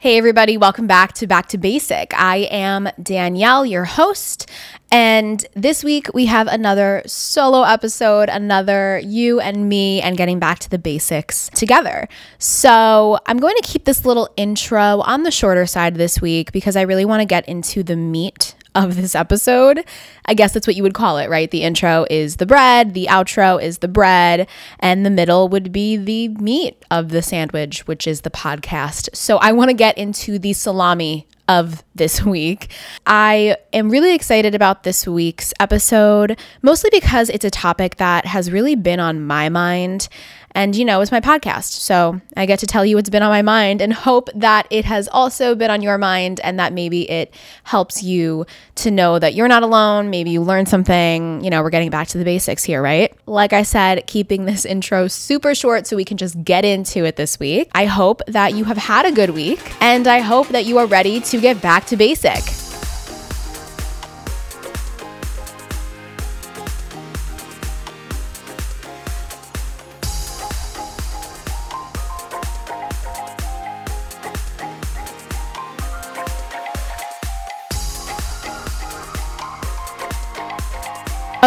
Hey, everybody, welcome back to Back to Basic. I am Danielle, your host, and this week we have another solo episode, another you and me, and getting back to the basics together. So, I'm going to keep this little intro on the shorter side this week because I really want to get into the meat of this episode. I guess that's what you would call it, right? The intro is the bread, the outro is the bread, and the middle would be the meat of the sandwich, which is the podcast. So I want to get into the salami of this week. I am really excited about this week's episode, mostly because it's a topic that has really been on my mind and, you know, it's my podcast. So I get to tell you what's been on my mind and hope that it has also been on your mind and that maybe it helps you to know that you're not alone. Maybe you learned something. You know, we're getting back to the basics here, right? Like I said, keeping this intro super short so we can just get into it this week. I hope that you have had a good week and I hope that you are ready to get back to basic.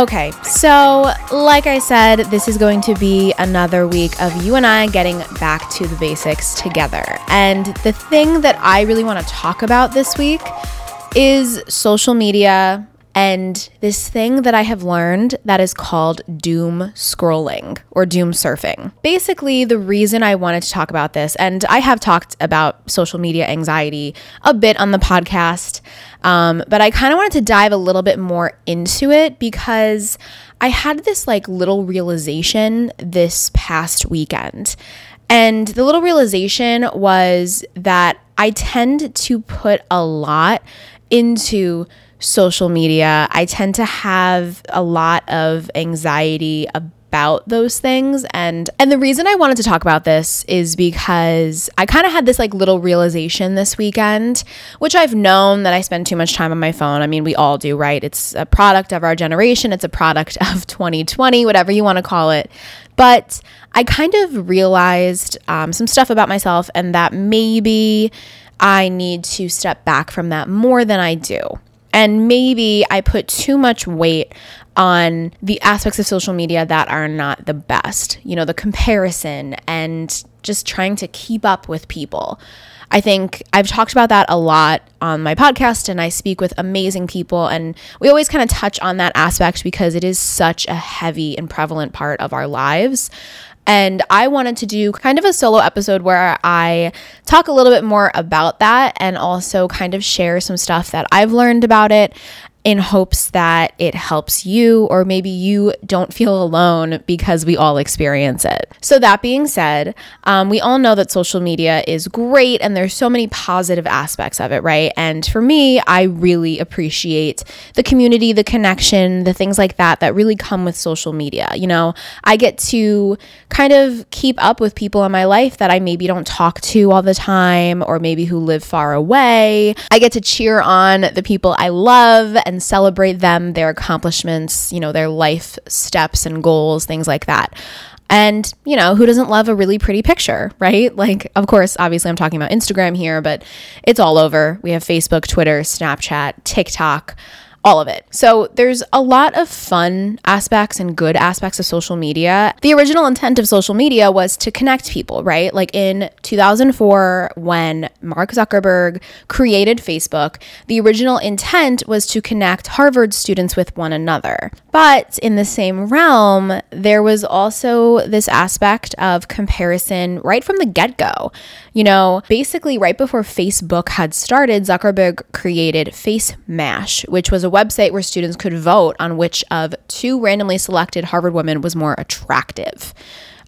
Okay, so like I said, this is going to be another week of you and I getting back to the basics together. And the thing that I really want to talk about this week is social media and this thing that I have learned that is called doom scrolling or doom surfing. Basically, the reason I wanted to talk about this, and I have talked about social media anxiety a bit on the podcast, um, but I kind of wanted to dive a little bit more into it because I had this like little realization this past weekend. And the little realization was that I tend to put a lot into social media. I tend to have a lot of anxiety about those things and and the reason I wanted to talk about this is because I kind of had this like little realization this weekend, which I've known that I spend too much time on my phone. I mean, we all do, right? It's a product of our generation, it's a product of 2020, whatever you want to call it. But I kind of realized um, some stuff about myself and that maybe I need to step back from that more than I do. And maybe I put too much weight on the aspects of social media that are not the best, you know, the comparison and just trying to keep up with people. I think I've talked about that a lot on my podcast, and I speak with amazing people. And we always kind of touch on that aspect because it is such a heavy and prevalent part of our lives. And I wanted to do kind of a solo episode where I talk a little bit more about that and also kind of share some stuff that I've learned about it in hopes that it helps you, or maybe you don't feel alone because we all experience it. So, that being said, um, we all know that social media is great and there's so many positive aspects of it, right? And for me, I really appreciate the community, the connection, the things like that that really come with social media. You know, I get to kind of keep up with people in my life that I maybe don't talk to all the time, or maybe who live far away. I get to cheer on the people I love and celebrate them, their accomplishments, you know, their life steps and goals, things like that. And, you know, who doesn't love a really pretty picture, right? Like, of course, obviously, I'm talking about Instagram here, but it's all over. We have Facebook, Twitter, Snapchat, TikTok all of it. So there's a lot of fun aspects and good aspects of social media. The original intent of social media was to connect people, right? Like in 2004, when Mark Zuckerberg created Facebook, the original intent was to connect Harvard students with one another. But in the same realm, there was also this aspect of comparison right from the get go. You know, basically, right before Facebook had started, Zuckerberg created Face Mash, which was a website where students could vote on which of two randomly selected Harvard women was more attractive.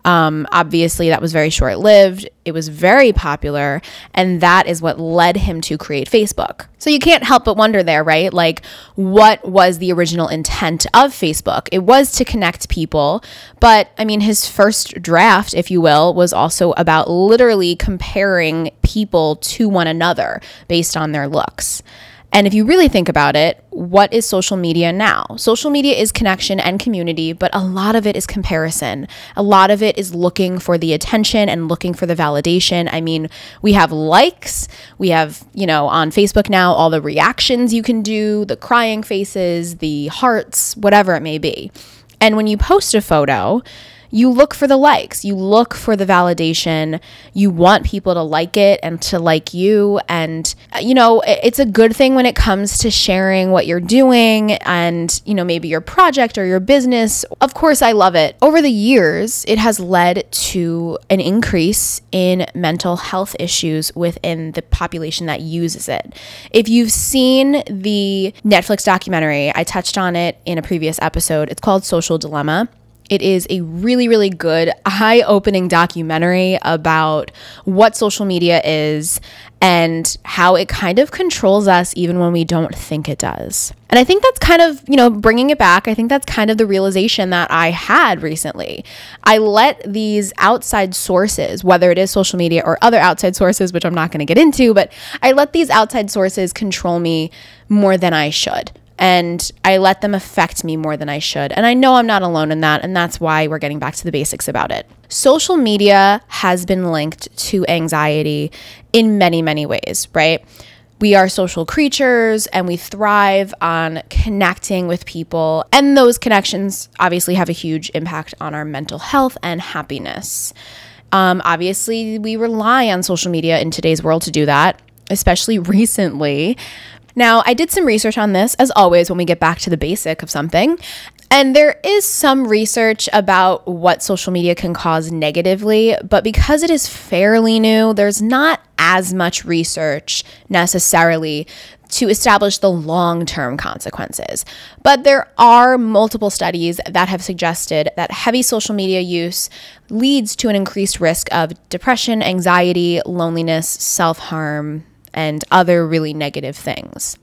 Um, obviously, that was very short lived. It was very popular, and that is what led him to create Facebook. So you can't help but wonder there, right? Like, what was the original intent of Facebook? It was to connect people, but I mean, his first draft, if you will, was also about literally comparing people to one another based on their looks. And if you really think about it, what is social media now? Social media is connection and community, but a lot of it is comparison. A lot of it is looking for the attention and looking for the validation. I mean, we have likes, we have, you know, on Facebook now, all the reactions you can do, the crying faces, the hearts, whatever it may be. And when you post a photo, you look for the likes, you look for the validation, you want people to like it and to like you. And, uh, you know, it's a good thing when it comes to sharing what you're doing and, you know, maybe your project or your business. Of course, I love it. Over the years, it has led to an increase in mental health issues within the population that uses it. If you've seen the Netflix documentary, I touched on it in a previous episode, it's called Social Dilemma. It is a really, really good, eye opening documentary about what social media is and how it kind of controls us even when we don't think it does. And I think that's kind of, you know, bringing it back. I think that's kind of the realization that I had recently. I let these outside sources, whether it is social media or other outside sources, which I'm not going to get into, but I let these outside sources control me more than I should and I let them affect me more than I should. And I know I'm not alone in that, and that's why we're getting back to the basics about it. Social media has been linked to anxiety in many, many ways, right? We are social creatures and we thrive on connecting with people. And those connections obviously have a huge impact on our mental health and happiness. Um, obviously, we rely on social media in today's world to do that, especially recently now, I did some research on this, as always, when we get back to the basic of something. And there is some research about what social media can cause negatively, but because it is fairly new, there's not as much research necessarily to establish the long term consequences. But there are multiple studies that have suggested that heavy social media use leads to an increased risk of depression, anxiety, loneliness, self harm, and other really negative things.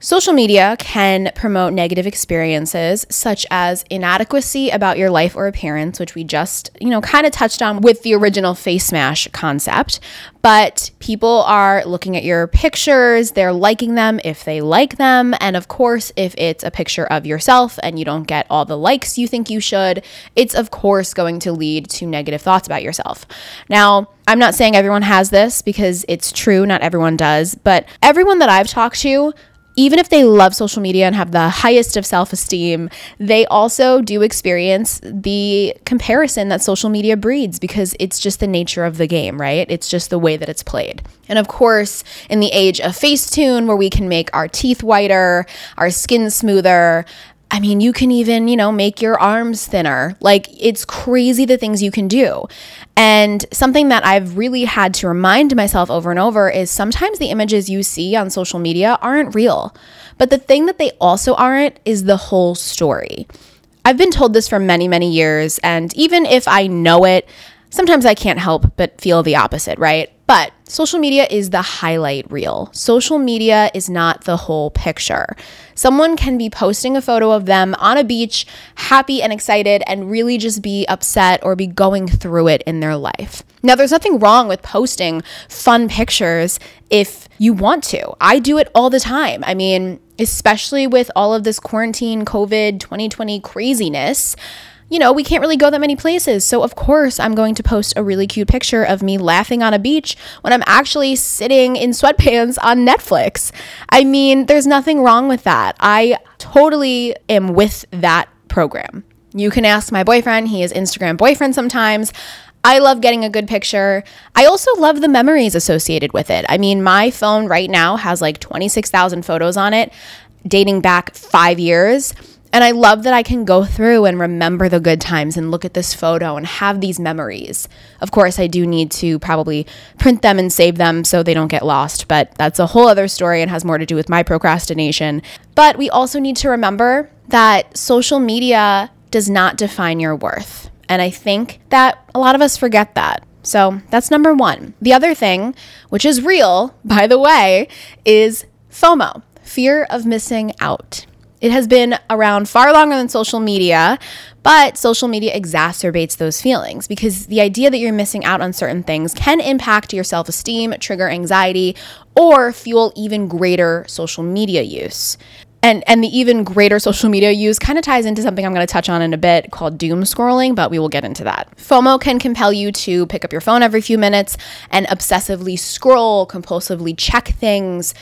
Social media can promote negative experiences such as inadequacy about your life or appearance, which we just, you know, kind of touched on with the original face smash concept. But people are looking at your pictures, they're liking them if they like them. And of course, if it's a picture of yourself and you don't get all the likes you think you should, it's of course going to lead to negative thoughts about yourself. Now, I'm not saying everyone has this because it's true, not everyone does, but everyone that I've talked to even if they love social media and have the highest of self esteem, they also do experience the comparison that social media breeds because it's just the nature of the game, right? It's just the way that it's played. And of course, in the age of Facetune, where we can make our teeth whiter, our skin smoother, I mean, you can even, you know, make your arms thinner. Like, it's crazy the things you can do. And something that I've really had to remind myself over and over is sometimes the images you see on social media aren't real. But the thing that they also aren't is the whole story. I've been told this for many, many years. And even if I know it, sometimes I can't help but feel the opposite, right? But social media is the highlight reel. Social media is not the whole picture. Someone can be posting a photo of them on a beach, happy and excited, and really just be upset or be going through it in their life. Now, there's nothing wrong with posting fun pictures if you want to. I do it all the time. I mean, especially with all of this quarantine, COVID 2020 craziness you know, we can't really go that many places. So, of course, I'm going to post a really cute picture of me laughing on a beach when I'm actually sitting in sweatpants on Netflix. I mean, there's nothing wrong with that. I totally am with that program. You can ask my boyfriend, he is Instagram boyfriend sometimes. I love getting a good picture. I also love the memories associated with it. I mean, my phone right now has like 26,000 photos on it dating back five years. And I love that I can go through and remember the good times and look at this photo and have these memories. Of course, I do need to probably print them and save them so they don't get lost, but that's a whole other story and has more to do with my procrastination. But we also need to remember that social media does not define your worth. And I think that a lot of us forget that. So that's number one. The other thing, which is real, by the way, is FOMO, fear of missing out. It has been around far longer than social media, but social media exacerbates those feelings because the idea that you're missing out on certain things can impact your self esteem, trigger anxiety, or fuel even greater social media use. And, and the even greater social media use kind of ties into something I'm going to touch on in a bit called doom scrolling, but we will get into that. FOMO can compel you to pick up your phone every few minutes and obsessively scroll, compulsively check things,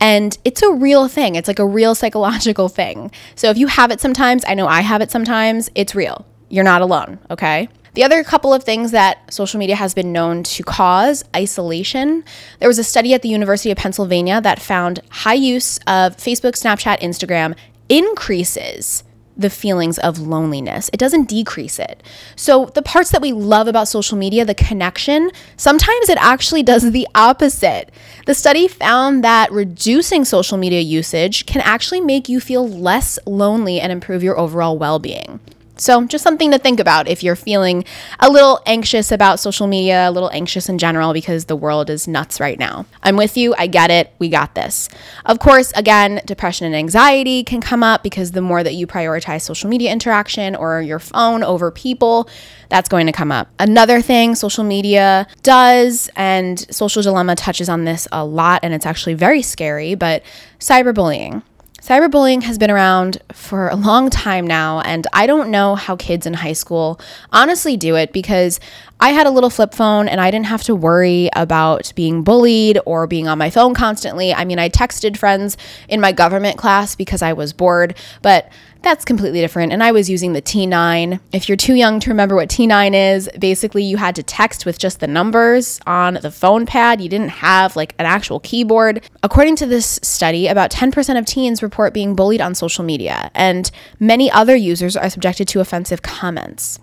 and it's a real thing. It's like a real psychological thing. So if you have it sometimes, I know I have it sometimes, it's real. You're not alone, okay? The other couple of things that social media has been known to cause isolation. There was a study at the University of Pennsylvania that found high use of Facebook, Snapchat, Instagram increases the feelings of loneliness. It doesn't decrease it. So, the parts that we love about social media, the connection, sometimes it actually does the opposite. The study found that reducing social media usage can actually make you feel less lonely and improve your overall well being. So, just something to think about if you're feeling a little anxious about social media, a little anxious in general because the world is nuts right now. I'm with you. I get it. We got this. Of course, again, depression and anxiety can come up because the more that you prioritize social media interaction or your phone over people, that's going to come up. Another thing social media does, and Social Dilemma touches on this a lot, and it's actually very scary, but cyberbullying. Cyberbullying has been around for a long time now, and I don't know how kids in high school honestly do it because I had a little flip phone and I didn't have to worry about being bullied or being on my phone constantly. I mean, I texted friends in my government class because I was bored, but that's completely different. And I was using the T9. If you're too young to remember what T9 is, basically you had to text with just the numbers on the phone pad. You didn't have like an actual keyboard. According to this study, about 10% of teens report being bullied on social media, and many other users are subjected to offensive comments.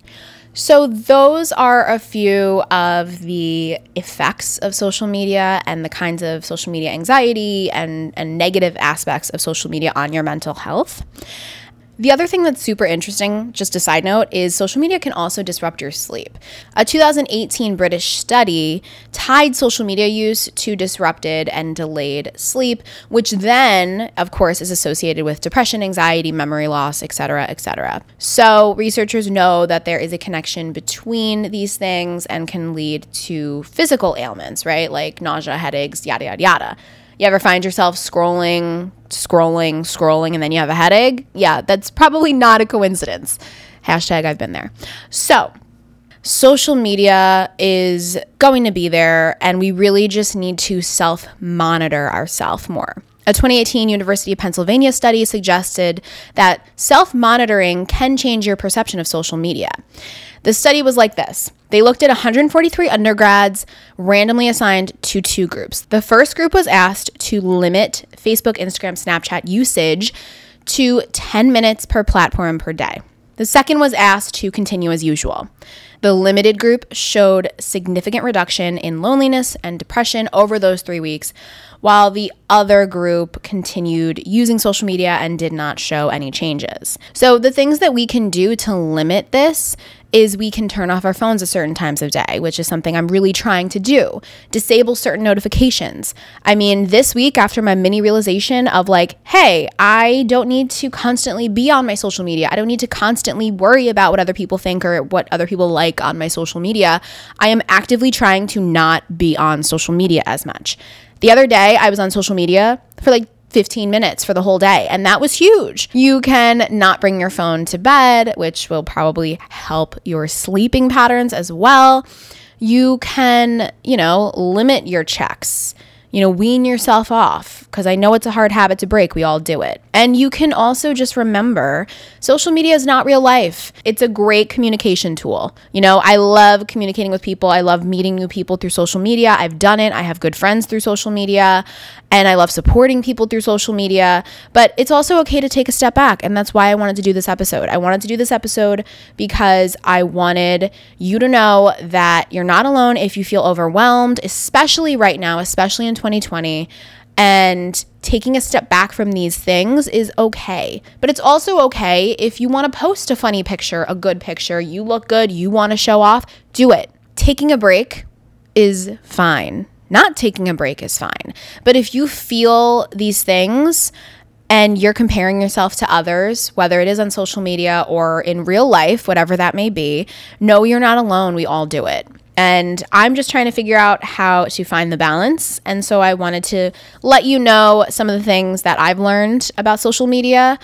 So, those are a few of the effects of social media and the kinds of social media anxiety and, and negative aspects of social media on your mental health. The other thing that's super interesting, just a side note, is social media can also disrupt your sleep. A 2018 British study tied social media use to disrupted and delayed sleep, which then, of course, is associated with depression, anxiety, memory loss, etc., etc. So, researchers know that there is a connection between these things and can lead to physical ailments, right? Like nausea, headaches, yada, yada, yada. You ever find yourself scrolling, scrolling, scrolling, and then you have a headache? Yeah, that's probably not a coincidence. Hashtag I've been there. So, social media is going to be there, and we really just need to self monitor ourselves more. A 2018 University of Pennsylvania study suggested that self monitoring can change your perception of social media. The study was like this they looked at 143 undergrads randomly assigned to two groups. The first group was asked to limit Facebook, Instagram, Snapchat usage to 10 minutes per platform per day. The second was asked to continue as usual. The limited group showed significant reduction in loneliness and depression over those three weeks, while the other group continued using social media and did not show any changes. So, the things that we can do to limit this is we can turn off our phones at certain times of day, which is something I'm really trying to do. Disable certain notifications. I mean, this week, after my mini realization of like, hey, I don't need to constantly be on my social media, I don't need to constantly worry about what other people think or what other people like on my social media, I am actively trying to not be on social media as much. The other day, I was on social media for like 15 minutes for the whole day. And that was huge. You can not bring your phone to bed, which will probably help your sleeping patterns as well. You can, you know, limit your checks you know, wean yourself off because I know it's a hard habit to break. We all do it. And you can also just remember social media is not real life. It's a great communication tool. You know, I love communicating with people. I love meeting new people through social media. I've done it. I have good friends through social media and I love supporting people through social media. But it's also okay to take a step back. And that's why I wanted to do this episode. I wanted to do this episode because I wanted you to know that you're not alone if you feel overwhelmed, especially right now, especially in 2020. And taking a step back from these things is okay. But it's also okay if you want to post a funny picture, a good picture, you look good, you want to show off, do it. Taking a break is fine. Not taking a break is fine. But if you feel these things, and you're comparing yourself to others, whether it is on social media or in real life, whatever that may be, know you're not alone. We all do it. And I'm just trying to figure out how to find the balance. And so I wanted to let you know some of the things that I've learned about social media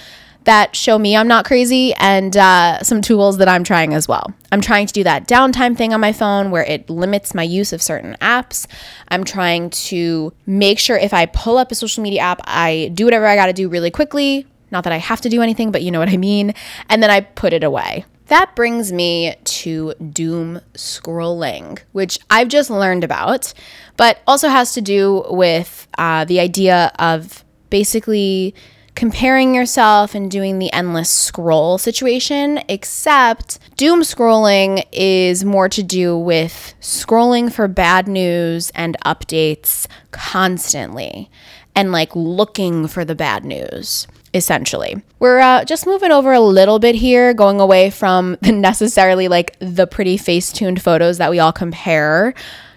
that show me I'm not crazy and uh, some tools that I'm trying as well. I'm trying to do that downtime thing on my phone where it limits my use of certain apps. I'm trying to make sure if I pull up a social media app, I do whatever I got to do really quickly. Not that I have to do anything, but you know what I mean. And then I put it away. That brings me to doom scrolling, which I've just learned about, but also has to do with uh, the idea of basically comparing yourself and doing the endless scroll situation, except doom scrolling is more to do with scrolling for bad news and updates constantly and like looking for the bad news. Essentially, we're uh, just moving over a little bit here, going away from the necessarily like the pretty face tuned photos that we all compare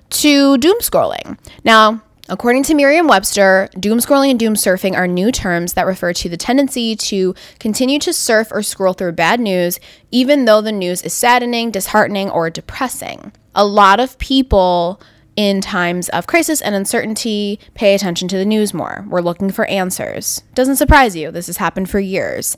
to doom scrolling. Now, According to Merriam Webster, doom scrolling and doom surfing are new terms that refer to the tendency to continue to surf or scroll through bad news, even though the news is saddening, disheartening, or depressing. A lot of people in times of crisis and uncertainty pay attention to the news more. We're looking for answers. Doesn't surprise you, this has happened for years.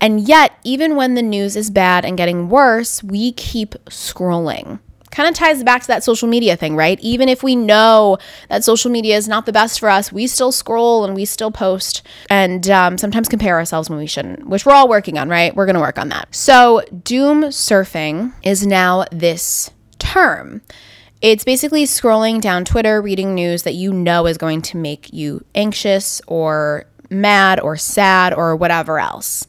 And yet, even when the news is bad and getting worse, we keep scrolling kind of ties back to that social media thing, right? Even if we know that social media is not the best for us, we still scroll and we still post and um, sometimes compare ourselves when we shouldn't, which we're all working on, right? We're going to work on that. So, doom surfing is now this term. It's basically scrolling down Twitter, reading news that you know is going to make you anxious or mad or sad or whatever else.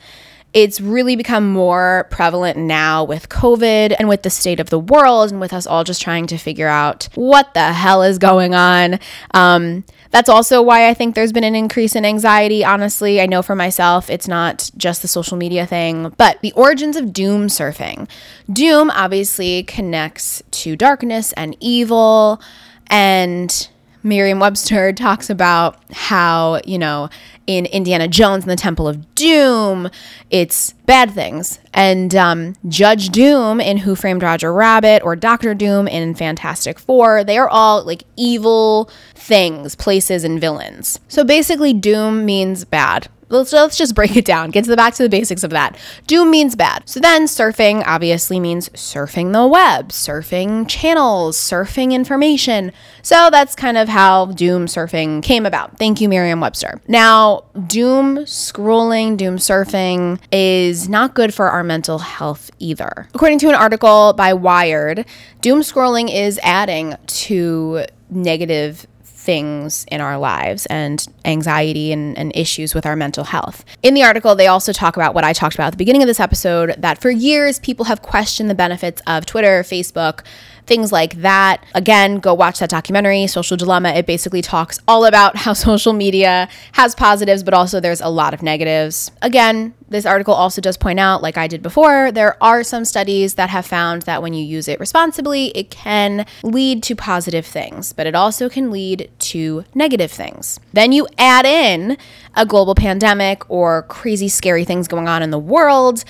It's really become more prevalent now with COVID and with the state of the world and with us all just trying to figure out what the hell is going on. Um, that's also why I think there's been an increase in anxiety. Honestly, I know for myself, it's not just the social media thing, but the origins of doom surfing. Doom obviously connects to darkness and evil and Merriam Webster talks about how, you know, in Indiana Jones and the Temple of Doom, it's bad things. And um, Judge Doom in Who Framed Roger Rabbit or Doctor Doom in Fantastic Four, they are all like evil things, places, and villains. So basically, Doom means bad let's, let's just break it down. Get to the back to the basics of that. Doom means bad. So then surfing obviously means surfing the web, surfing channels, surfing information. So that's kind of how doom surfing came about. Thank you, Merriam Webster. Now, doom scrolling, doom surfing is not good for our mental health either. According to an article by Wired, doom scrolling is adding to negative things in our lives and anxiety and, and, issues with our mental health. In the article, they also talk about what I talked about at the beginning of this episode that for years people have questioned the benefits of Twitter, Facebook, things like that. Again, go watch that documentary, Social Dilemma. It basically talks all about how social media has positives, but also there's a lot of negatives. Again, this article also does point out, like I did before, there are some studies that have found that when you use it responsibly, it can lead to positive things, but it also can lead to negative things. Then you add in a global pandemic or crazy, scary things going on in the world.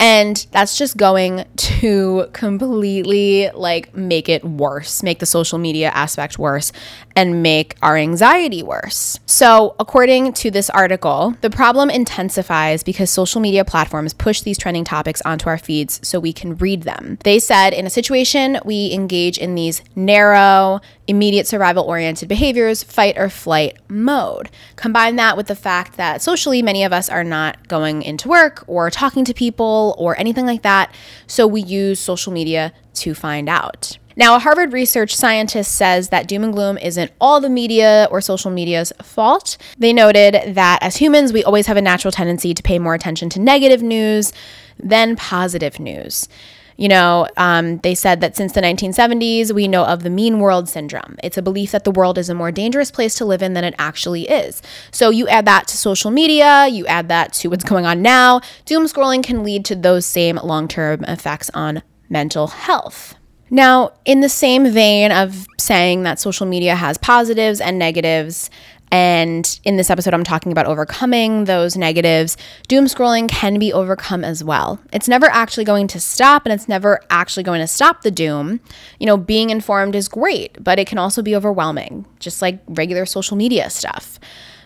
And that's just going to completely like make it worse, make the social media aspect worse, and make our anxiety worse. So, according to this article, the problem intensifies because social media platforms push these trending topics onto our feeds so we can read them. They said in a situation, we engage in these narrow, immediate survival oriented behaviors, fight or flight mode. Combine that with the fact that socially, many of us are not going into work or talking to people or anything like that. So we use social media to find out. Now, a Harvard research scientist says that doom and gloom isn't all the media or social media's fault. They noted that as humans, we always have a natural tendency to pay more attention to negative news than positive news. You know, um, they said that since the 1970s, we know of the mean world syndrome. It's a belief that the world is a more dangerous place to live in than it actually is. So you add that to social media, you add that to what's going on now. Doom scrolling can lead to those same long term effects on mental health. Now, in the same vein of saying that social media has positives and negatives, And in this episode, I'm talking about overcoming those negatives. Doom scrolling can be overcome as well. It's never actually going to stop and it's never actually going to stop the doom. You know, being informed is great, but it can also be overwhelming, just like regular social media stuff.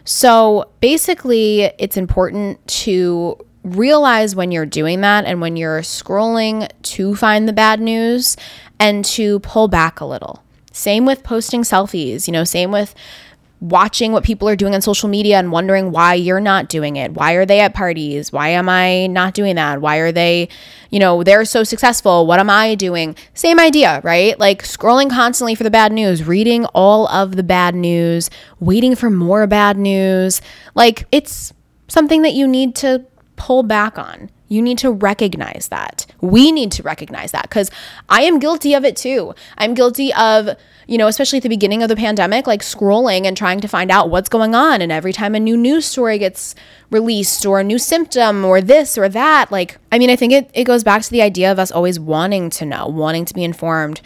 So basically, it's important to realize when you're doing that and when you're scrolling to find the bad news and to pull back a little. Same with posting selfies, you know, same with watching what people are doing on social media and wondering why you're not doing it. Why are they at parties? Why am I not doing that? Why are they, you know, they're so successful. What am I doing? Same idea, right? Like scrolling constantly for the bad news, reading all of the bad news, waiting for more bad news. Like it's something that you need to pull back on. You need to recognize that. We need to recognize that because I am guilty of it too. I'm guilty of, you know, especially at the beginning of the pandemic, like scrolling and trying to find out what's going on. And every time a new news story gets released or a new symptom or this or that, like, I mean, I think it, it goes back to the idea of us always wanting to know, wanting to be informed,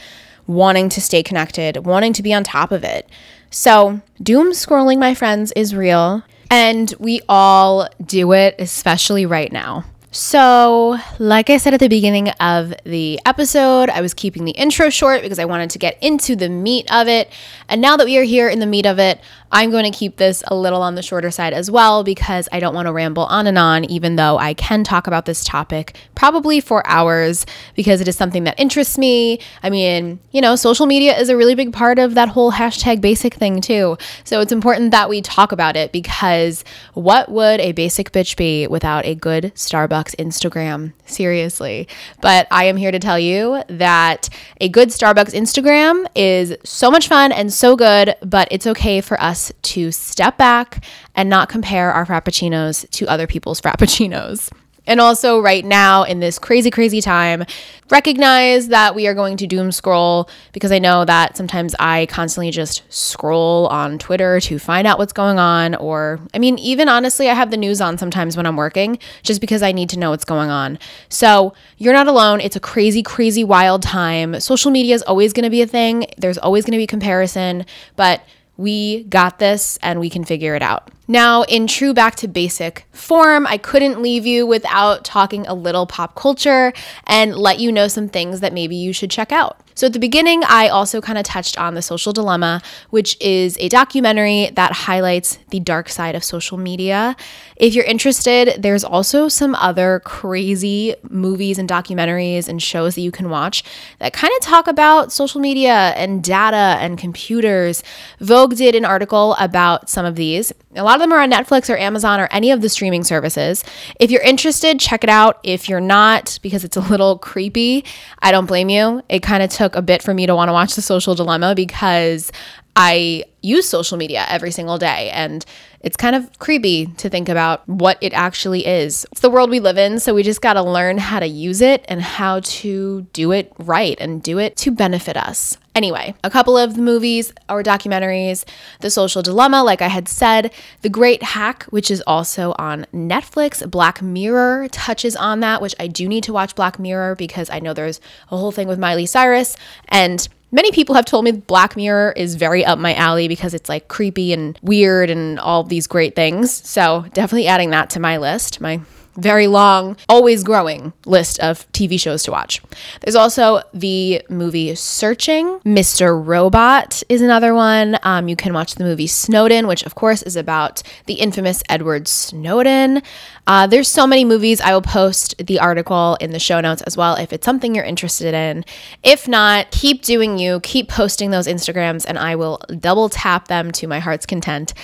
wanting to stay connected, wanting to be on top of it. So, doom scrolling, my friends, is real. And we all do it, especially right now. So, like I said at the beginning of the episode, I was keeping the intro short because I wanted to get into the meat of it. And now that we are here in the meat of it, I'm going to keep this a little on the shorter side as well because I don't want to ramble on and on, even though I can talk about this topic probably for hours because it is something that interests me. I mean, you know, social media is a really big part of that whole hashtag basic thing, too. So it's important that we talk about it because what would a basic bitch be without a good Starbucks Instagram? Seriously. But I am here to tell you that a good Starbucks Instagram is so much fun and so good, but it's okay for us us to step back and not compare our frappuccinos to other people's frappuccinos. And also, right now in this crazy, crazy time, recognize that we are going to doom scroll because I know that sometimes I constantly just scroll on Twitter to find out what's going on. Or, I mean, even honestly, I have the news on sometimes when I'm working just because I need to know what's going on. So, you're not alone. It's a crazy, crazy, wild time. Social media is always going to be a thing, there's always going to be comparison, but we got this and we can figure it out. Now, in true back to basic form, I couldn't leave you without talking a little pop culture and let you know some things that maybe you should check out. So, at the beginning, I also kind of touched on The Social Dilemma, which is a documentary that highlights the dark side of social media. If you're interested, there's also some other crazy movies and documentaries and shows that you can watch that kind of talk about social media and data and computers. Vogue did an article about some of these. A lot of them are on Netflix or Amazon or any of the streaming services. If you're interested, check it out. If you're not, because it's a little creepy, I don't blame you. It kind of took a bit for me to want to watch The Social Dilemma because I use social media every single day and it's kind of creepy to think about what it actually is. It's the world we live in, so we just got to learn how to use it and how to do it right and do it to benefit us. Anyway, a couple of the movies or documentaries The Social Dilemma, like I had said, The Great Hack, which is also on Netflix, Black Mirror touches on that, which I do need to watch Black Mirror because I know there's a whole thing with Miley Cyrus and Many people have told me Black Mirror is very up my alley because it's like creepy and weird and all these great things. So, definitely adding that to my list, my very long, always growing list of TV shows to watch. There's also the movie Searching. Mr. Robot is another one. Um, you can watch the movie Snowden, which of course is about the infamous Edward Snowden. Uh, there's so many movies. I will post the article in the show notes as well if it's something you're interested in. If not, keep doing you, keep posting those Instagrams, and I will double tap them to my heart's content.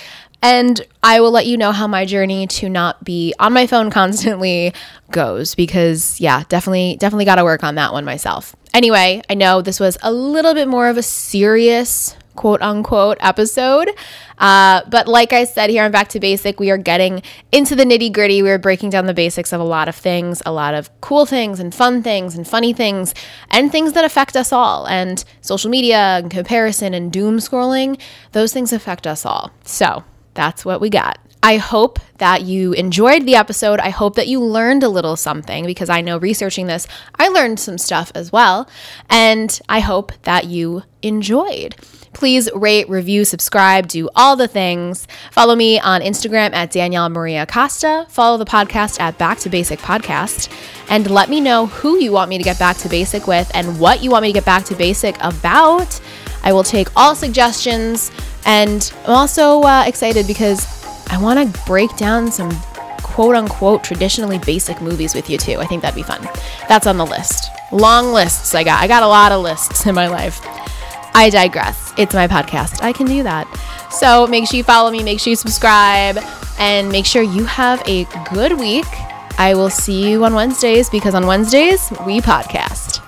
And I will let you know how my journey to not be on my phone constantly goes because, yeah, definitely, definitely got to work on that one myself. Anyway, I know this was a little bit more of a serious quote unquote episode. Uh, but like I said here on Back to Basic, we are getting into the nitty gritty. We're breaking down the basics of a lot of things, a lot of cool things and fun things and funny things and things that affect us all. And social media and comparison and doom scrolling, those things affect us all. So that's what we got. I hope that you enjoyed the episode. I hope that you learned a little something because I know researching this, I learned some stuff as well. And I hope that you enjoyed. Please rate, review, subscribe, do all the things. Follow me on Instagram at Danielle Maria Costa. Follow the podcast at Back to Basic Podcast. And let me know who you want me to get back to basic with and what you want me to get back to basic about. I will take all suggestions. And I'm also uh, excited because I want to break down some quote unquote traditionally basic movies with you too. I think that'd be fun. That's on the list. Long lists I got. I got a lot of lists in my life. I digress. It's my podcast. I can do that. So make sure you follow me, make sure you subscribe, and make sure you have a good week. I will see you on Wednesdays because on Wednesdays we podcast.